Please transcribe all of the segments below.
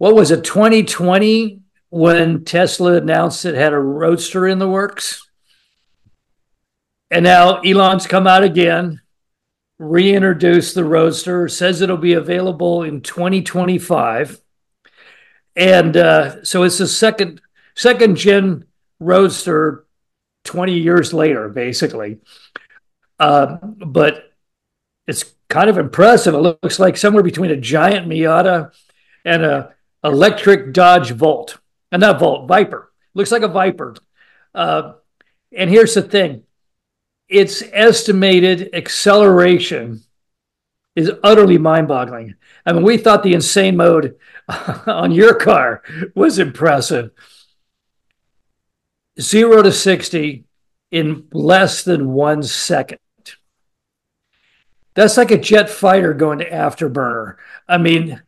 what was it, 2020 when Tesla announced it had a roadster in the works? And now Elon's come out again, reintroduced the roadster, says it'll be available in 2025. And uh, so it's the second second gen roadster 20 years later, basically. Uh, but it's kind of impressive. It looks like somewhere between a giant Miata and a electric Dodge Volt, and not Volt Viper. Looks like a Viper. Uh, and here's the thing: its estimated acceleration is utterly mind-boggling. I mean, we thought the insane mode on your car was impressive. Zero to 60 in less than one second. That's like a jet fighter going to afterburner. I mean,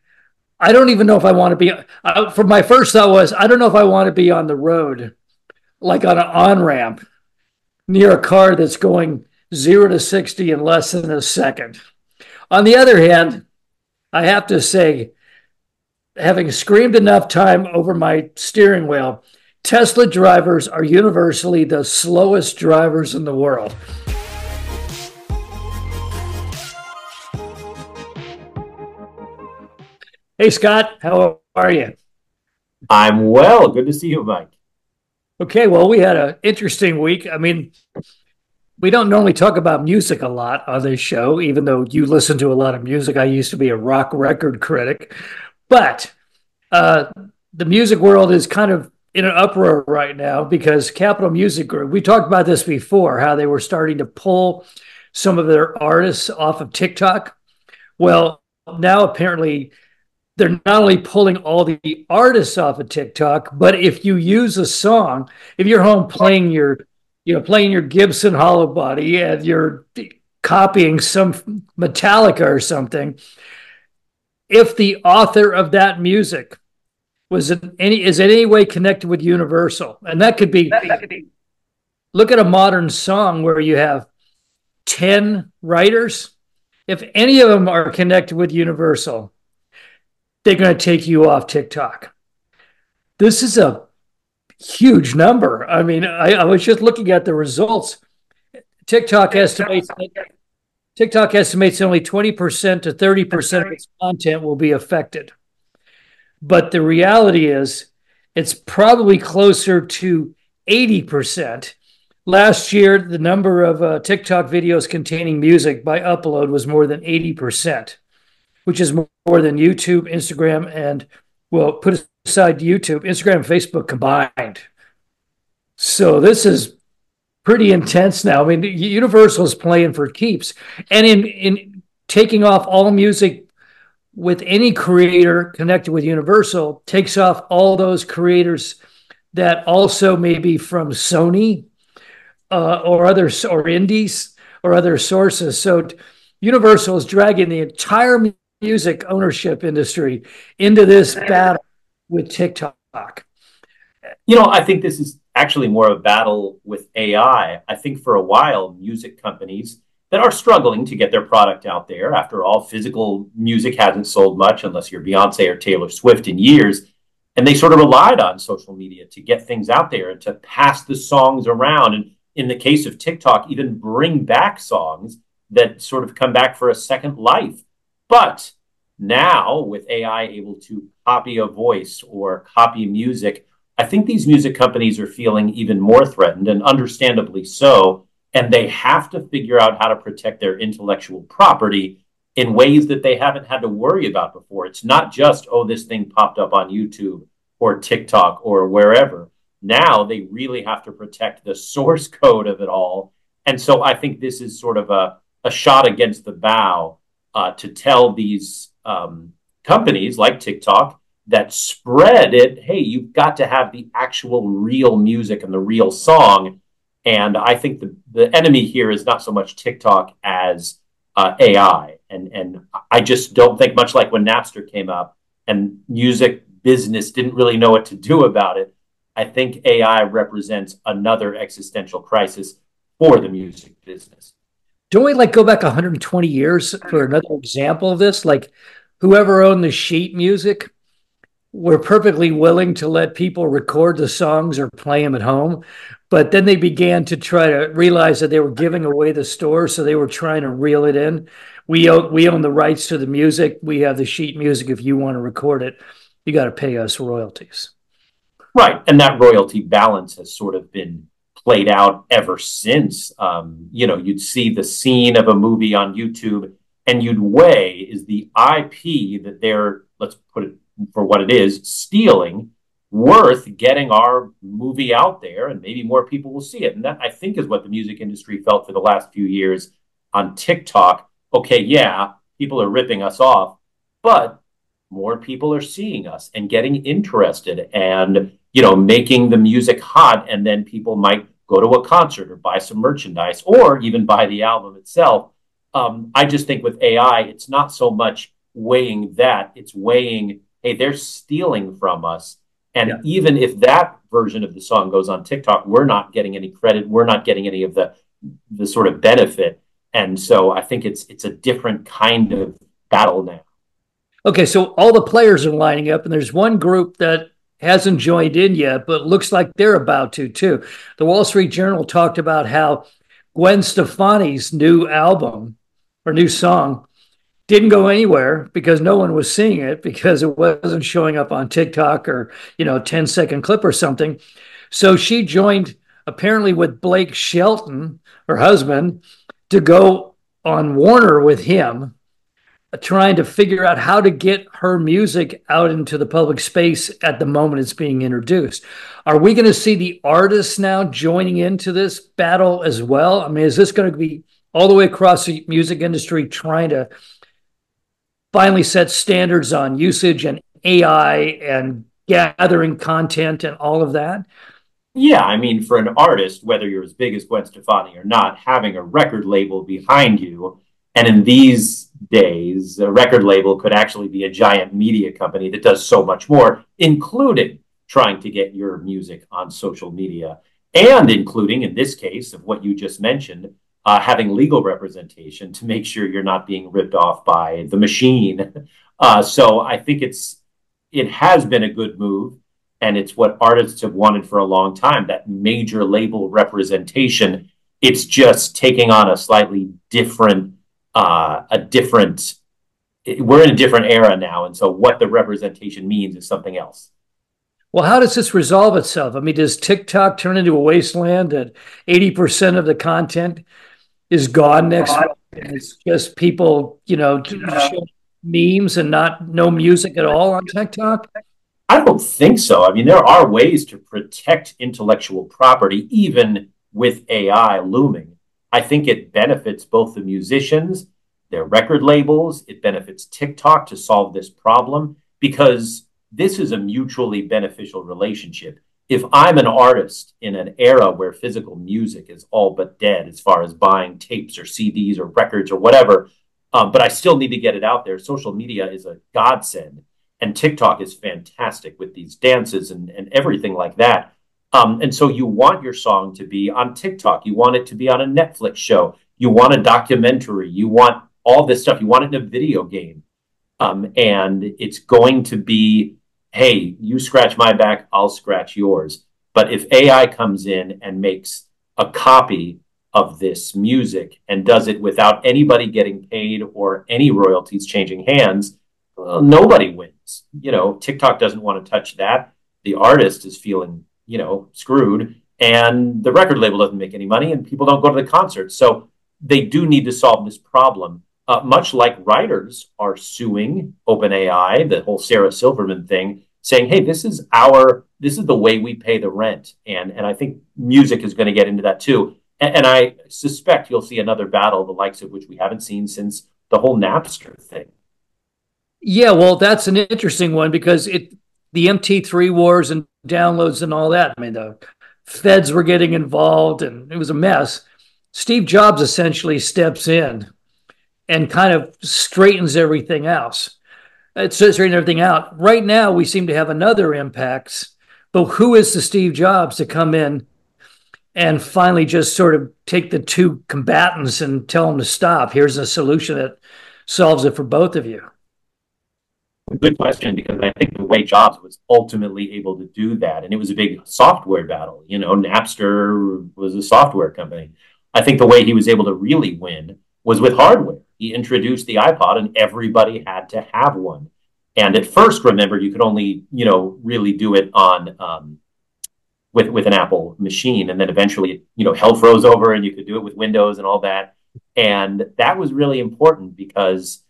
I don't even know if I want to be. Uh, for my first thought was, I don't know if I want to be on the road, like on an on ramp, near a car that's going zero to sixty in less than a second. On the other hand, I have to say, having screamed enough time over my steering wheel, Tesla drivers are universally the slowest drivers in the world. Hey, Scott, how are you? I'm well. Good to see you, Mike. Okay, well, we had an interesting week. I mean, we don't normally talk about music a lot on this show, even though you listen to a lot of music. I used to be a rock record critic, but uh, the music world is kind of in an uproar right now because Capitol Music Group, we talked about this before, how they were starting to pull some of their artists off of TikTok. Well, now apparently they're not only pulling all the artists off of TikTok, but if you use a song, if you're home playing your, you know, playing your Gibson Hollow Body and you're copying some Metallica or something, if the author of that music was in any is in any way connected with Universal, and that could be, that could be look at a modern song where you have 10 writers. If any of them are connected with Universal, they're going to take you off TikTok. This is a huge number. I mean, I, I was just looking at the results. TikTok estimates TikTok estimates only 20% to 30% of its content will be affected. But the reality is it's probably closer to 80%. Last year, the number of uh, TikTok videos containing music by upload was more than 80% which is more than YouTube, Instagram, and well, put aside YouTube, Instagram, and Facebook combined. So this is pretty intense now. I mean, Universal is playing for keeps, and in in taking off all music with any creator connected with Universal takes off all those creators that also may be from Sony uh, or others or indies or other sources. So Universal is dragging the entire music ownership industry into this battle with TikTok? You know, I think this is actually more of a battle with AI. I think for a while, music companies that are struggling to get their product out there, after all, physical music hasn't sold much unless you're Beyonce or Taylor Swift in years. And they sort of relied on social media to get things out there and to pass the songs around. And in the case of TikTok, even bring back songs that sort of come back for a second life. But now, with AI able to copy a voice or copy music, I think these music companies are feeling even more threatened, and understandably so. And they have to figure out how to protect their intellectual property in ways that they haven't had to worry about before. It's not just, oh, this thing popped up on YouTube or TikTok or wherever. Now they really have to protect the source code of it all. And so I think this is sort of a, a shot against the bow uh, to tell these um, companies like TikTok that spread it. Hey, you've got to have the actual real music and the real song. And I think the, the enemy here is not so much TikTok as uh, AI. And, and I just don't think, much like when Napster came up and music business didn't really know what to do about it, I think AI represents another existential crisis for the music business don't we like go back 120 years for uh-huh. another example of this? Like whoever owned the sheet music, were perfectly willing to let people record the songs or play them at home. But then they began to try to realize that they were uh-huh. giving away the store, so they were trying to reel it in. We own, we own the rights to the music. We have the sheet music. If you want to record it, you got to pay us royalties. Right, and that royalty balance has sort of been played out ever since. Um, you know, you'd see the scene of a movie on YouTube, and you'd weigh is the IP that they're let's put it for what it is, stealing, worth getting our movie out there and maybe more people will see it. And that I think is what the music industry felt for the last few years on TikTok. Okay, yeah, people are ripping us off, but more people are seeing us and getting interested and you know making the music hot and then people might go to a concert or buy some merchandise or even buy the album itself um, i just think with ai it's not so much weighing that it's weighing hey, they're stealing from us. And yeah. even if that version of the song goes on TikTok, we're not getting any credit. We're not getting any of the the sort of benefit. And so I think it's it's a different kind of battle now. Okay, so all the players are lining up, and there's one group that hasn't joined in yet, but looks like they're about to too. The Wall Street Journal talked about how Gwen Stefani's new album or new song didn't go anywhere because no one was seeing it because it wasn't showing up on TikTok or, you know, 10 second clip or something. So she joined apparently with Blake Shelton, her husband, to go on Warner with him, trying to figure out how to get her music out into the public space at the moment it's being introduced. Are we going to see the artists now joining into this battle as well? I mean, is this going to be all the way across the music industry trying to finally set standards on usage and AI and gathering content and all of that? Yeah, I mean, for an artist, whether you're as big as Gwen Stefani or not, having a record label behind you, and in these days, a record label could actually be a giant media company that does so much more, including trying to get your music on social media, and including, in this case, of what you just mentioned, uh, having legal representation to make sure you're not being ripped off by the machine. Uh, so I think it's it has been a good move, and it's what artists have wanted for a long time. That major label representation. It's just taking on a slightly different uh, a different. We're in a different era now, and so what the representation means is something else. Well, how does this resolve itself? I mean, does TikTok turn into a wasteland that 80% of the content is gone next week. It's just people, you know, memes and not no music at all on TikTok. I don't think so. I mean, there are ways to protect intellectual property, even with AI looming. I think it benefits both the musicians, their record labels, it benefits TikTok to solve this problem because this is a mutually beneficial relationship if I'm an artist in an era where physical music is all but dead as far as buying tapes or CDs or records or whatever, um, but I still need to get it out there, social media is a godsend. And TikTok is fantastic with these dances and, and everything like that. Um, and so you want your song to be on TikTok. You want it to be on a Netflix show. You want a documentary. You want all this stuff. You want it in a video game. Um, and it's going to be hey, you scratch my back, I'll scratch yours. But if AI comes in and makes a copy of this music and does it without anybody getting paid or any royalties changing hands, well, nobody wins. You know, TikTok doesn't want to touch that. The artist is feeling, you know, screwed, and the record label doesn't make any money, and people don't go to the concerts. So they do need to solve this problem. Uh, much like writers are suing OpenAI, the whole Sarah Silverman thing, saying, "Hey, this is our this is the way we pay the rent," and and I think music is going to get into that too. And, and I suspect you'll see another battle, the likes of which we haven't seen since the whole Napster thing. Yeah, well, that's an interesting one because it the MP3 wars and downloads and all that. I mean, the feds were getting involved, and it was a mess. Steve Jobs essentially steps in and kind of straightens everything else. It straighten everything out. Right now, we seem to have another impact. But who is the Steve Jobs to come in and finally just sort of take the two combatants and tell them to stop? Here's a solution that solves it for both of you. Good question because I think the way Jobs was ultimately able to do that, and it was a big software battle. You know, Napster was a software company. I think the way he was able to really win was with hardware. He introduced the iPod, and everybody had to have one. And at first, remember, you could only, you know, really do it on um, with with an Apple machine, and then eventually, you know, hell froze over, and you could do it with Windows and all that. And that was really important because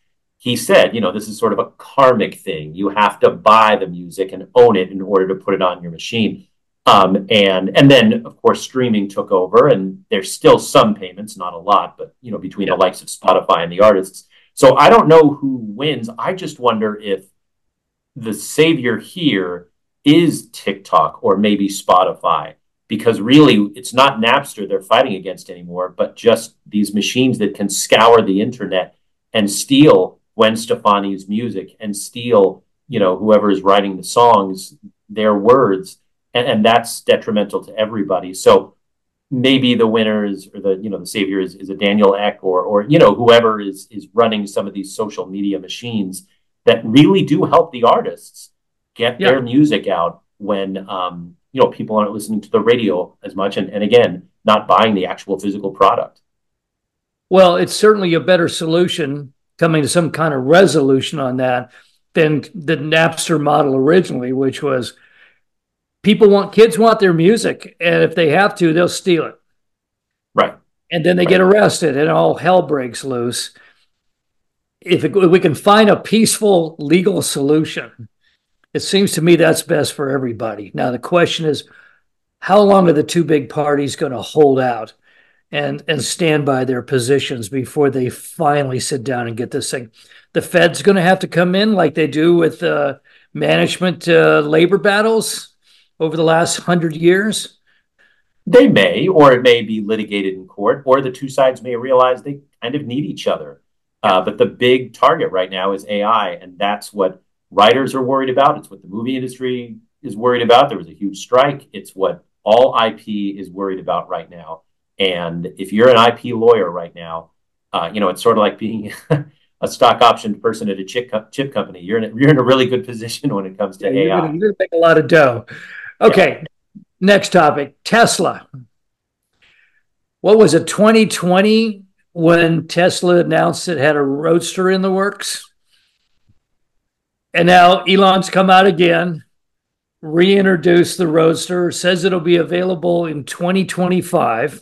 he said, you know, this is sort of a karmic thing. You have to buy the music and own it in order to put it on your machine. Um, and and then of course streaming took over, and there's still some payments, not a lot, but you know between the likes of Spotify and the artists. So I don't know who wins. I just wonder if the savior here is TikTok or maybe Spotify, because really it's not Napster they're fighting against anymore, but just these machines that can scour the internet and steal Gwen Stefani's music and steal, you know, whoever is writing the songs, their words, and, and that's detrimental to everybody. So maybe the winners or the you know the savior is, is a Daniel Ek or or you know whoever is is running some of these social media machines that really do help the artists get yeah. their music out when um, you know people aren't listening to the radio as much and, and again not buying the actual physical product well it's certainly a better solution coming to some kind of resolution on that than the napster model originally which was people want kids want their music and if they have to they'll steal it right and then they right. get arrested and all hell breaks loose if, it, if we can find a peaceful legal solution it seems to me that's best for everybody. Now, the question is, how long are the two big parties going to hold out and, and stand by their positions before they finally sit down and get this thing? The Fed's going to have to come in like they do with uh, management uh, labor battles over the last hundred years. They may, or it may be litigated in court, or the two sides may realize they kind of need each other. Uh, but the big target right now is AI, and that's what writers are worried about. It's what the movie industry is worried about. There was a huge strike. It's what all IP is worried about right now. And if you're an IP lawyer right now, uh, you know it's sort of like being a stock option person at a chip, chip company. You're in a, you're in a really good position when it comes to yeah, AI. You're going to make a lot of dough. Okay, yeah. next topic: Tesla. What was it? 2020 when Tesla announced it had a roadster in the works. And now Elon's come out again, reintroduced the Roadster, says it'll be available in 2025.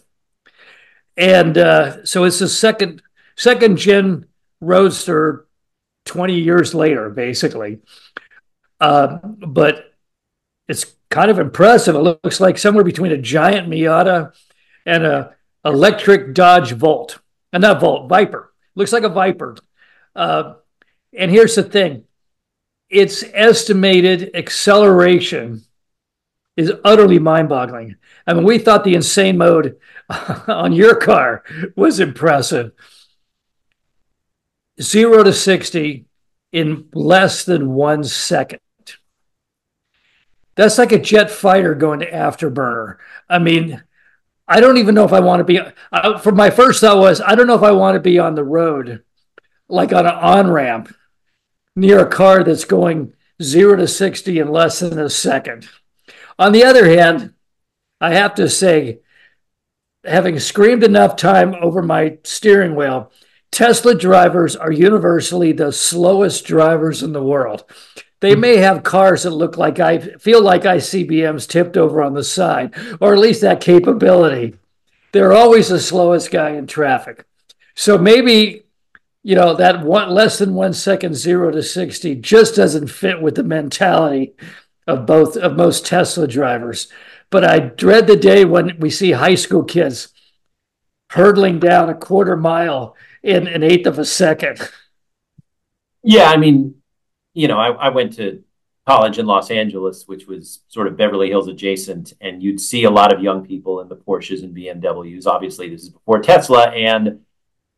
And uh, so it's the second second gen Roadster 20 years later, basically. Uh, but it's kind of impressive. It looks like somewhere between a giant Miata and a electric Dodge Volt, and not Volt Viper. Looks like a Viper. Uh, and here's the thing: its estimated acceleration is utterly mind-boggling. I mean, we thought the insane mode on your car was impressive. Zero to 60 in less than one second. That's like a jet fighter going to afterburner. I mean, I don't even know if I want to be. For my first thought was, I don't know if I want to be on the road, like on an on ramp near a car that's going zero to 60 in less than a second. On the other hand, I have to say, having screamed enough time over my steering wheel, Tesla drivers are universally the slowest drivers in the world. They may have cars that look like I feel like ICBMs tipped over on the side, or at least that capability. They're always the slowest guy in traffic. So maybe you know that one less than one second zero to 60 just doesn't fit with the mentality of both of most tesla drivers. But i dread the day when we see high school kids hurtling down a quarter mile in an eighth of a second. Yeah i mean you know i, I went to college in los angeles which was sort of beverly hills adjacent and you'd see a lot of young people in the porsches and bmws obviously this is before tesla and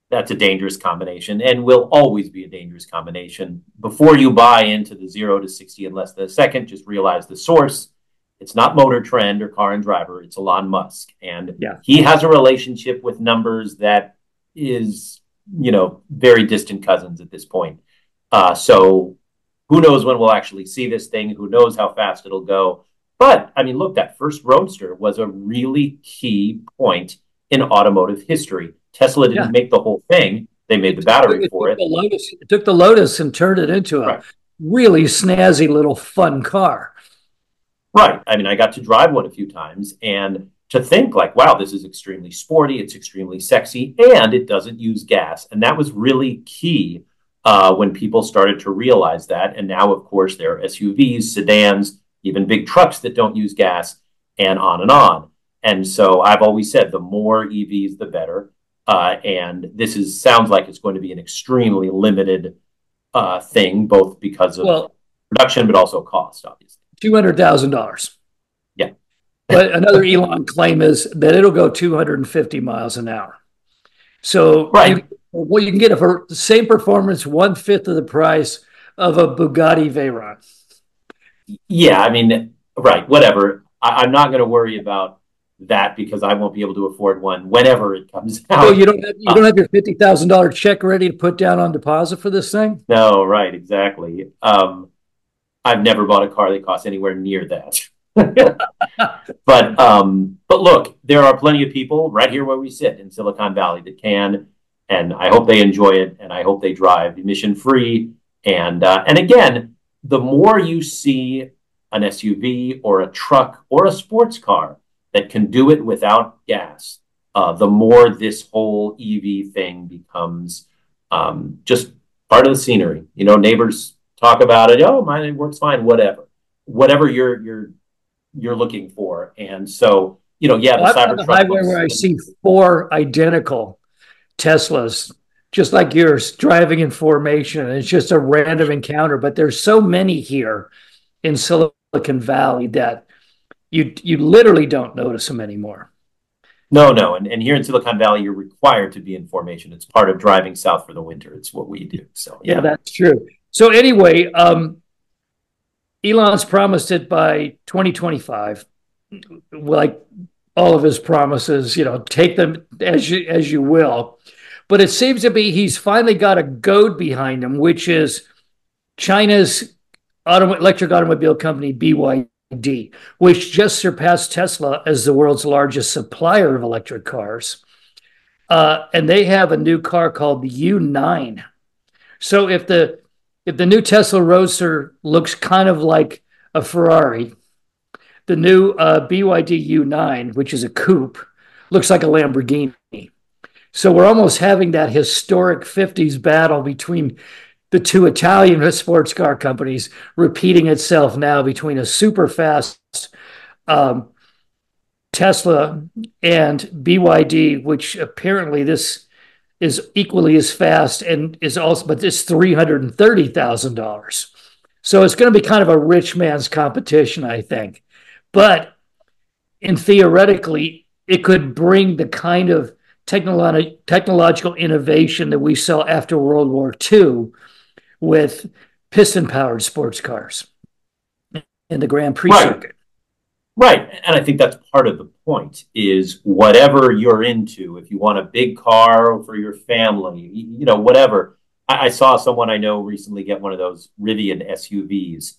that's a dangerous combination and will always be a dangerous combination. Before you buy into the zero to 60 in less than a second, just realize the source. It's not Motor Trend or Car and Driver, it's Elon Musk. And yeah. he has a relationship with numbers that is, you know, very distant cousins at this point. Uh, so Who knows when we'll actually see this thing? Who knows how fast it'll go? But I mean, look, that first Roadster was a really key point in automotive history. Tesla didn't yeah. make the whole thing; they made the battery it for it. The Lotus, it took the Lotus and turned it into a right. really snazzy little fun car. Right. I mean, I got to drive one a few times, and to think like, wow, this is extremely sporty, it's extremely sexy, and it doesn't use gas. And that was really key uh, when people started to realize that. And now, of course, there are SUVs, sedans, even big trucks that don't use gas, and on and on. And so I've always said the more EVs, the better. Uh, and this is sounds like it's going to be an extremely limited uh, thing, both because of well, production, but also cost, obviously. Two hundred thousand dollars. Yeah. but another Elon claim is that it'll go two hundred and fifty miles an hour. So right. You, well, you can get for the same performance, one fifth of the price of a Bugatti Veyron. Yeah, I mean, right, whatever. I, am not going to worry about that because I won't be able to afford one whenever it comes out. Oh, you don't have you don't have your fifty thousand dollar check ready to put down on deposit for this thing? No, right, exactly. Um, I've never bought a car that costs anywhere near that. but um, but look, there are plenty of people right here where we sit in Silicon Valley that can, and I hope they enjoy it, and I hope they drive emission free. And uh, and again, the more you see an SUV or a truck or a sports car that can do it without gas, uh, the more this whole EV thing becomes um, just part of the scenery. You know, neighbors talk about it. Oh, mine works fine. Whatever, whatever you're you're you're looking for. And so, you know, yeah, the well, Cybertruck. The highway where I see four identical Teslas, just like yours, driving in formation. It's just a random encounter, but there's so many here in Silicon Valley that you you literally don't notice them anymore. No, no, and, and here in Silicon Valley, you're required to be in formation. It's part of driving south for the winter. It's what we do. So yeah, yeah that's true. So anyway, um, Elon's promised it by 2025. Like all of his promises, you know, take them as you as you will. But it seems to be he's finally got a goad behind him, which is China's auto, electric automobile company BYD which just surpassed Tesla as the world's largest supplier of electric cars. Uh, and they have a new car called the U9. So if the if the new Tesla Roadster looks kind of like a Ferrari, the new uh, BYD U9, which is a coupe, looks like a Lamborghini. So we're almost having that historic 50s battle between the two Italian sports car companies repeating itself now between a super fast um, Tesla and BYD, which apparently this is equally as fast and is also, but it's three hundred and thirty thousand dollars. So it's going to be kind of a rich man's competition, I think. But in theoretically, it could bring the kind of technolo- technological innovation that we saw after World War II with piston powered sports cars in the Grand Prix right. circuit. Right. And I think that's part of the point is whatever you're into, if you want a big car for your family, you know, whatever. I, I saw someone I know recently get one of those Rivian SUVs.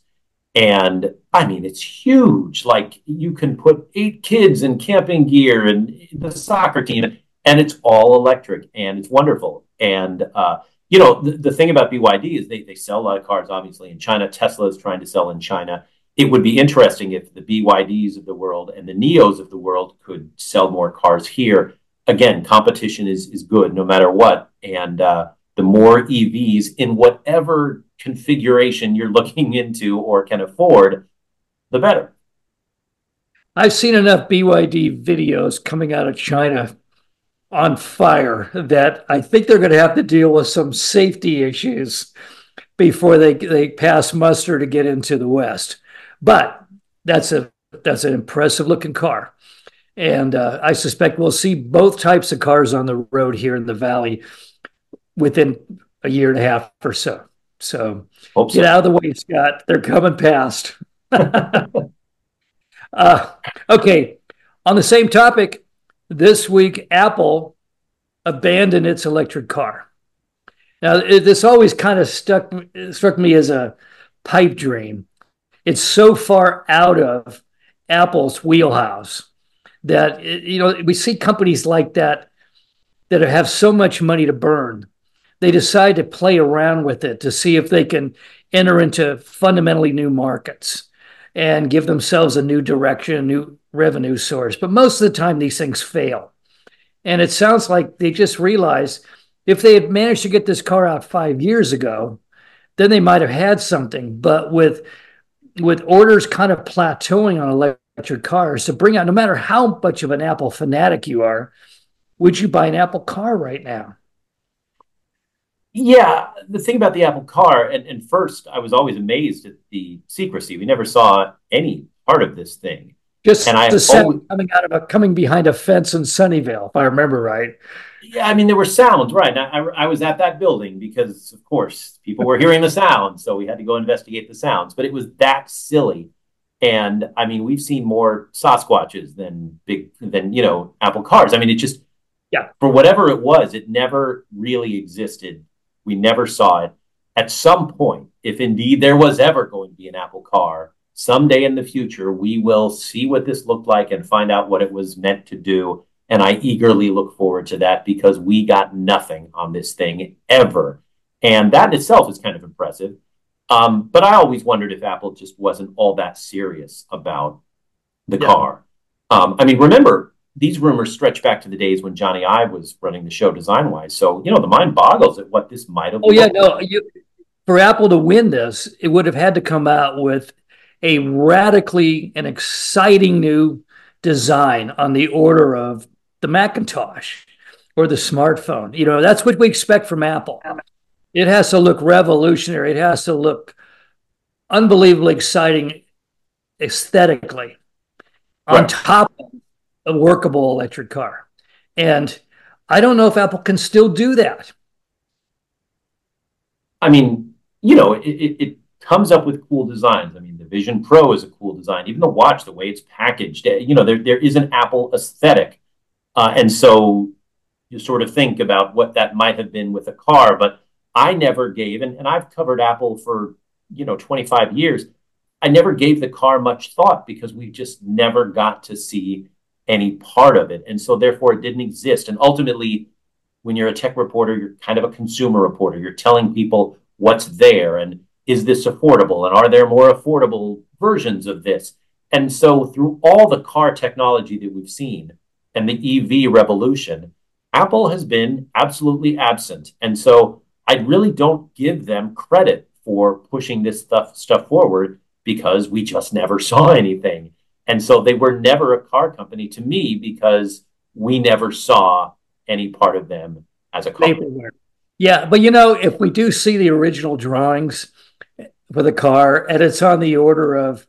And I mean, it's huge. Like you can put eight kids in camping gear and the soccer team, and it's all electric and it's wonderful. And uh, you know, the, the thing about BYD is they, they sell a lot of cars, obviously, in China. Tesla is trying to sell in China. It would be interesting if the BYDs of the world and the NIOs of the world could sell more cars here. Again, competition is, is good no matter what. And uh, the more EVs in whatever configuration you're looking into or can afford, the better. I've seen enough BYD videos coming out of China on fire that I think they're going to have to deal with some safety issues before they they pass muster to get into the West. But that's a that's an impressive looking car, and uh, I suspect we'll see both types of cars on the road here in the valley within a year and a half or so. So, so. get out of the way, Scott. They're coming past. uh, okay, on the same topic, this week Apple abandoned its electric car. Now, this always kind of stuck struck me as a pipe dream. It's so far out of Apple's wheelhouse that you know we see companies like that that have so much money to burn. They decide to play around with it to see if they can enter into fundamentally new markets and give themselves a new direction, a new revenue source. But most of the time, these things fail. And it sounds like they just realized if they had managed to get this car out five years ago, then they might have had something. But with with orders kind of plateauing on electric cars to bring out, no matter how much of an Apple fanatic you are, would you buy an Apple car right now? Yeah, the thing about the Apple car, and, and first, I was always amazed at the secrecy. We never saw any part of this thing. Just and I always, coming out of a coming behind a fence in Sunnyvale, if I remember right. Yeah, I mean there were sounds, right? I, I was at that building because, of course, people were hearing the sounds, so we had to go investigate the sounds. But it was that silly, and I mean we've seen more Sasquatches than big than you know Apple cars. I mean it just yeah for whatever it was, it never really existed we never saw it. At some point, if indeed there was ever going to be an Apple car, someday in the future, we will see what this looked like and find out what it was meant to do. And I eagerly look forward to that because we got nothing on this thing ever. And that in itself is kind of impressive. Um, but I always wondered if Apple just wasn't all that serious about the yeah. car. Um, I mean, remember, these rumors stretch back to the days when Jony Ive was running the show design wise. So, you know, the mind boggles at what this might have Oh, yeah, no. You, for Apple to win this, it would have had to come out with a radically and exciting new design on the order of the Macintosh or the smartphone. You know, that's what we expect from Apple. It has to look revolutionary, it has to look unbelievably exciting aesthetically. Right. On top of a workable electric car. And I don't know if Apple can still do that. I mean, you know, it, it, it, comes up with cool designs. I mean, the Vision Pro is a cool design. Even the watch, the way it's packaged, eh, you know, there, there is an Apple aesthetic. Uh, and so you sort of think about what that might have been with a car. But I never gave, and, and I've covered Apple for, you know, 25 years. I never gave the car much thought because we just never got to see any part of it. And so therefore it didn't exist. And ultimately, when you're a tech reporter, you're kind of a consumer reporter. You're telling people what's there and is this affordable? And are there more affordable versions of this? And so through all the car technology that we've seen and the EV revolution, Apple has been absolutely absent. And so I really don't give them credit for pushing this stuff stuff forward because we just never saw anything. And so they were never a car company to me because we never saw any part of them as a car. Yeah, but you know, if we do see the original drawings for the car, and it's on the order of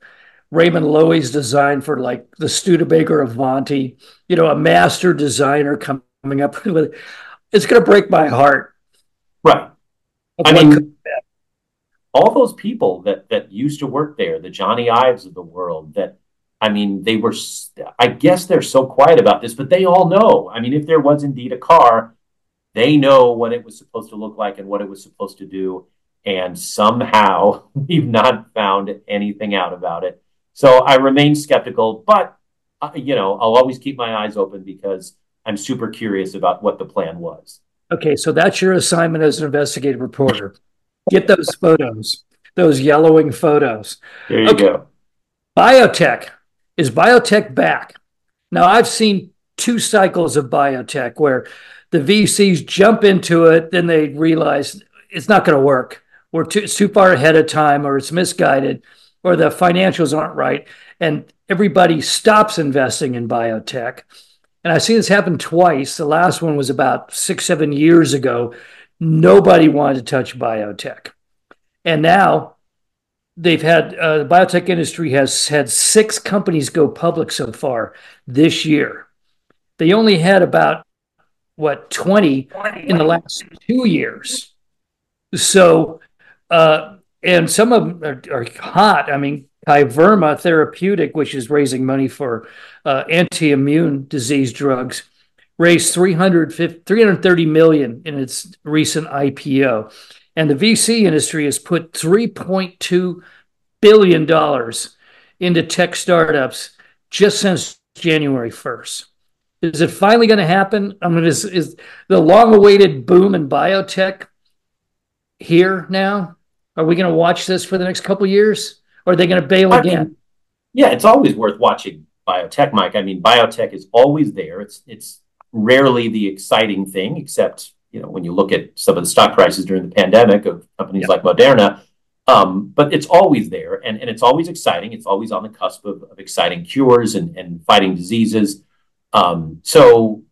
Raymond Loewy's design for like the Studebaker Avanti, you know, a master designer coming up with it's going to break my heart. Right. I mean, all those people that that used to work there, the Jony Ives of the world, that I mean, they were, I guess they're so quiet about this, but they all know. I mean, if there was indeed a car, they know what it was supposed to look like and what it was supposed to do. And somehow we've not found anything out about it. So I remain skeptical, but, uh, you know, I'll always keep my eyes open because I'm super curious about what the plan was. Okay, so that's your assignment as an investigative reporter. Get those photos, those yellowing photos. There you okay. go. Biotech is biotech back? Now, I've seen two cycles of biotech where the VCs jump into it, then they realize it's not going to work. We're too, too far ahead of time, or it's misguided, or the financials aren't right. And everybody stops investing in biotech. And I've seen this happen twice. The last one was about six, seven years ago. Nobody wanted to touch biotech. And now they've had uh, the biotech industry has had six companies go public so far this year. They only had about what 20 in the last two years. So, uh, and some of them are, are, hot. I mean, Kyverna Therapeutic, which is raising money for uh, anti-immune disease drugs, raised 330 million in its recent IPO. And the VC industry has put $3.2 billion into tech startups just since January 1st. Is it finally going to happen? I mean, is, is the long awaited boom in biotech here now? Are we going to watch this for the next couple years? Or are they going to bail I again? Mean, yeah, it's always worth watching biotech, Mike. I mean, biotech is always there. It's it's rarely the exciting thing, except you know when you look at some of the stock prices during the pandemic of companies yep. like Moderna. Um, but it's always there, and, and it's always exciting. It's always on the cusp of, of exciting cures and, and fighting diseases. Um, so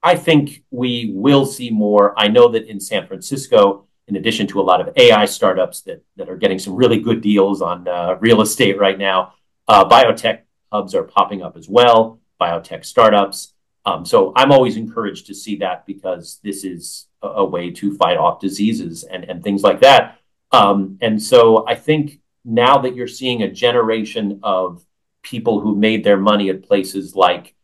I think we will see more. I know that in San Francisco, in addition to a lot of AI startups that, that are getting some really good deals on uh, real estate right now, uh, biotech hubs are popping up as well, biotech startups. Um, so I'm always encouraged to see that because this is a, a way to fight off diseases and, and things like that. Um, and so I think now that you're seeing a generation of people who made their money at places like,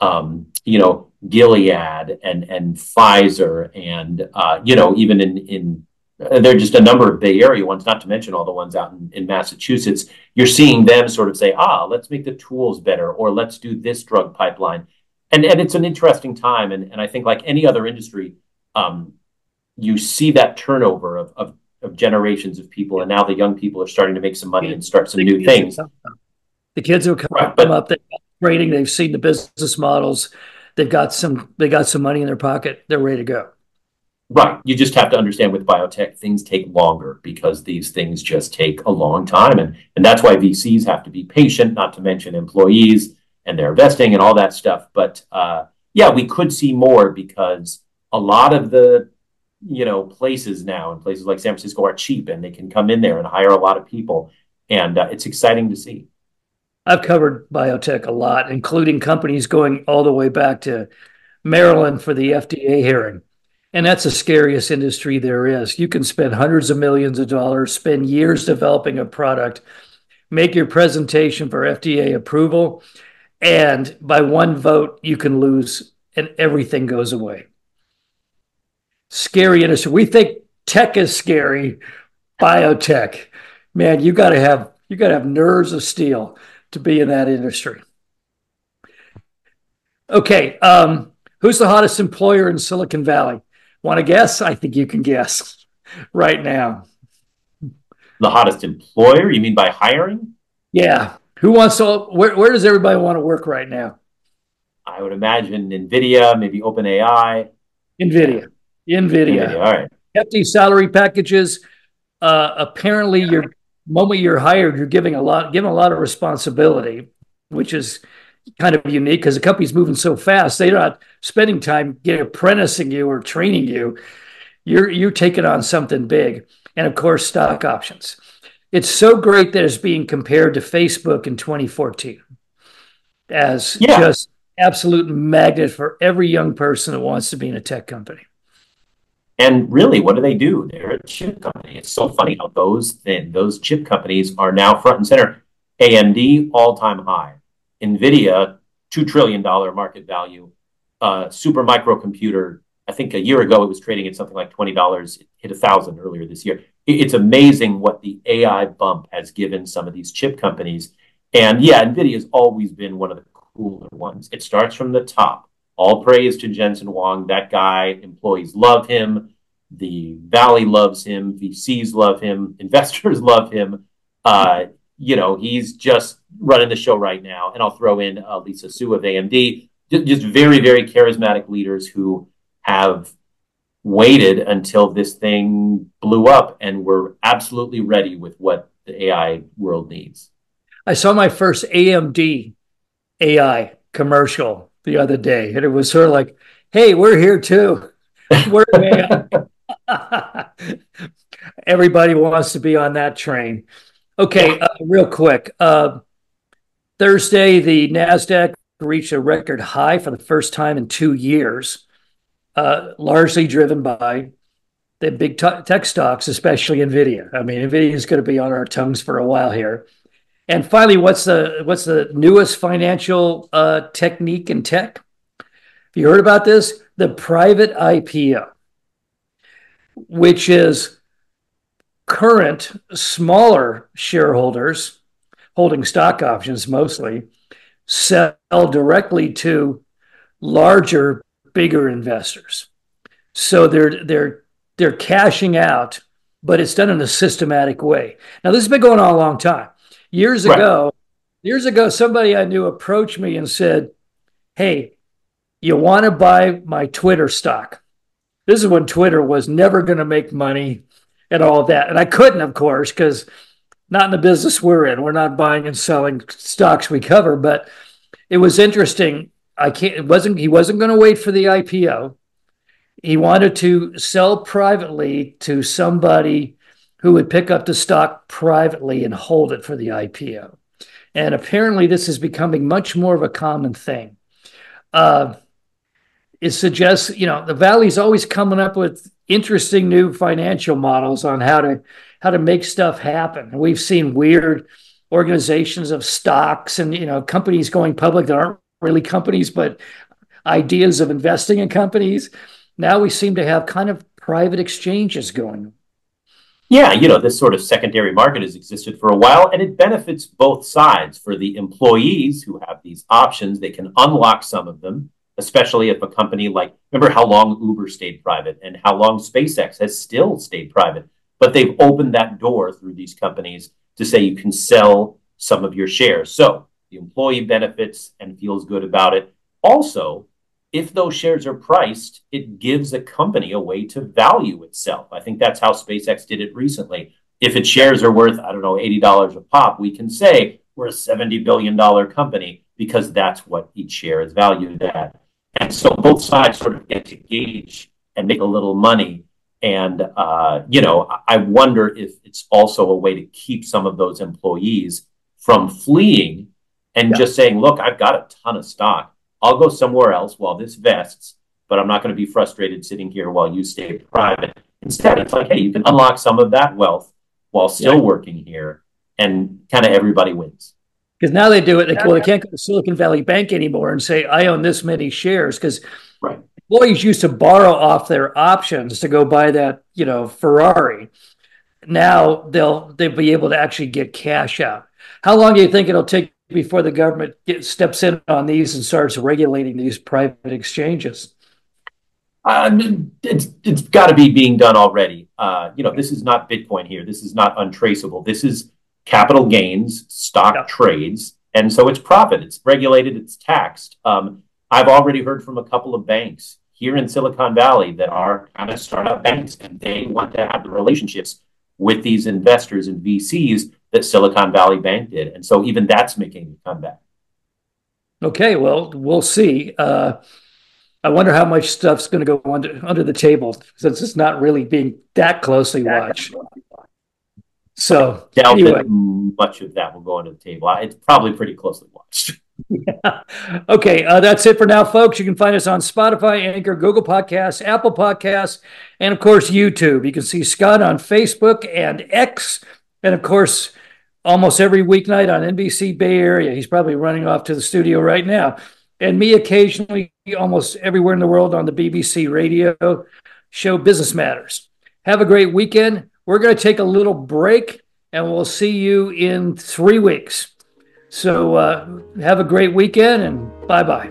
um, you know, Gilead and and Pfizer and uh, you know even in in there are just a number of Bay Area ones, not to mention all the ones out in, in Massachusetts. You're seeing them sort of say, ah, let's make the tools better, or let's do this drug pipeline and and it's an interesting time. And and I think like any other industry, um, you see that turnover of, of of generations of people, and now the young people are starting to make some money and start some new things. The kids who come right, but, up, trading, they've seen the business models, they've got some they got some money in their pocket, they're ready to go. Right. You just have to understand with biotech, things take longer because these things just take a long time. And, and that's why VCs have to be patient, not to mention employees and their investing and all that stuff. But uh, yeah, we could see more because a lot of the you know places now and places like San Francisco are cheap and they can come in there and hire a lot of people, and uh, it's exciting to see. I've covered biotech a lot, including companies going all the way back to Maryland for the FDA hearing. And that's the scariest industry there is. You can spend hundreds of millions of dollars, spend years developing a product, make your presentation for FDA approval, and by one vote, you can lose and everything goes away. Scary industry. We think tech is scary, biotech. Man, you got to have you got to have nerves of steel to be in that industry. Okay, um, who's the hottest employer in Silicon Valley? Want to guess? I think you can guess right now. The hottest employer? You mean by hiring? Yeah. Who wants to? Where, where does everybody want to work right now? I would imagine NVIDIA, maybe OpenAI. NVIDIA. NVIDIA. NVIDIA. All right. Hefty salary packages. Uh, apparently, your moment you're hired, you're giving a lot, given a lot of responsibility, which is kind of unique because the company's moving so fast. They're not spending time getting apprenticing you or training you. You're you're taking on something big, and of course, stock options. It's so great that it's being compared to Facebook in 2014 as yeah. just absolute magnet for every young person that wants to be in a tech company. And really, what do they do? They're a chip company. It's so funny how those then those chip companies are now front and center. AMD all time high, Nvidia two trillion dollar market value, uh, super microcomputer. I think a year ago it was trading at something like twenty dollars. Hit a thousand earlier this year it's amazing what the AI bump has given some of these chip companies. And yeah, NVIDIA has always been one of the cooler ones. It starts from the top. All praise to Jensen Huang. That guy, employees love him. The Valley loves him. VCs love him. Investors love him. Uh, you know, he's just running the show right now. And I'll throw in uh, Lisa Su of AMD. Just very, very charismatic leaders who have waited until this thing blew up and we're absolutely ready with what the AI world needs. I saw my first AMD AI commercial the other day, and it was sort of like, hey, we're here too. We're Everybody wants to be on that train. Okay, uh, real quick. Uh, Thursday, the NASDAQ reached a record high for the first time in two years. Uh, largely driven by the big t- tech stocks, especially Nvidia. I mean, Nvidia is going to be on our tongues for a while here. And finally, what's the what's the newest financial uh, technique in tech? Have you heard about this? The private IPO, which is current smaller shareholders holding stock options mostly sell directly to larger, bigger investors. So they're they're they're cashing out, but it's done in a systematic way. Now this has been going on a long time. Years right. ago, years ago, somebody I knew approached me and said, "Hey, you want to buy my Twitter stock?" This is when Twitter was never going to make money and all of that, and I couldn't, of course, because not in the business we're in. We're not buying and selling stocks we cover, but it was interesting. I can't. It wasn't. He wasn't going to wait for the IPO. He wanted to sell privately to somebody who would pick up the stock privately and hold it for the IPO. And apparently, this is becoming much more of a common thing. Uh, it suggests, you know, the Valley's always coming up with interesting new financial models on how to how to make stuff happen. we've seen weird organizations of stocks and you know companies going public that aren't really companies but ideas of investing in companies. Now we seem to have kind of private exchanges going. Yeah you know this sort of secondary market has existed for a while and it benefits both sides. For the employees who have these options they can unlock some of them especially if a company like remember how long uber stayed private and how long spacex has still stayed private but they've opened that door through these companies to say you can sell some of your shares. So the employee benefits and feels good about it. Also, if those shares are priced, it gives a company a way to value itself. I think that's how SpaceX did it recently. If its shares are worth, I don't know, $80 a pop, we can say we're a $70 billion company because that's what each share is valued at. And so both sides sort of get to gauge and make a little money and, uh, you know, I wonder if it's also a way to keep some of those employees from fleeing and yeah. just saying, look, I've got a ton of stock. I'll go somewhere else while this vests, but I'm not going to be frustrated sitting here while you stay private. Instead, it's like, hey, you can unlock some of that wealth while still yeah. working here, and kind of everybody wins. Because now they do it. They, well, they can't go to Silicon Valley Bank anymore and say, I own this many shares because right employees used to borrow off their options to go buy that, you know, Ferrari. Now they'll they'll be able to actually get cash out. How long do you think it'll take before the government gets, steps in on these and starts regulating these private exchanges? Uh, it's it's got to be being done already. Uh, you know, this is not Bitcoin here. This is not untraceable. This is capital gains, stock yeah. trades, and so it's profit. It's regulated. It's taxed. Um, I've already heard from a couple of banks here in Silicon Valley that are kind of startup banks, and they want to have the relationships with these investors and VCs that Silicon Valley Bank did. And so even that's making a comeback. Okay, well, we'll see. Uh, I wonder how much stuff's going to go under under the table since it's not really being that closely watched. So, doubt anyway. that much of that will go under the table. It's probably pretty closely watched. Yeah. Okay, uh, that's it for now, folks. You can find us on Spotify, Anchor, Google Podcasts, Apple Podcasts, and of course, YouTube. You can see Scott on Facebook and X, and of course, almost every weeknight on NBC Bay Area. He's probably running off to the studio right now. And me occasionally, almost everywhere in the world on the BBC radio show Business Matters. Have a great weekend. We're going to take a little break, and we'll see you in three weeks. So uh, have a great weekend and bye bye.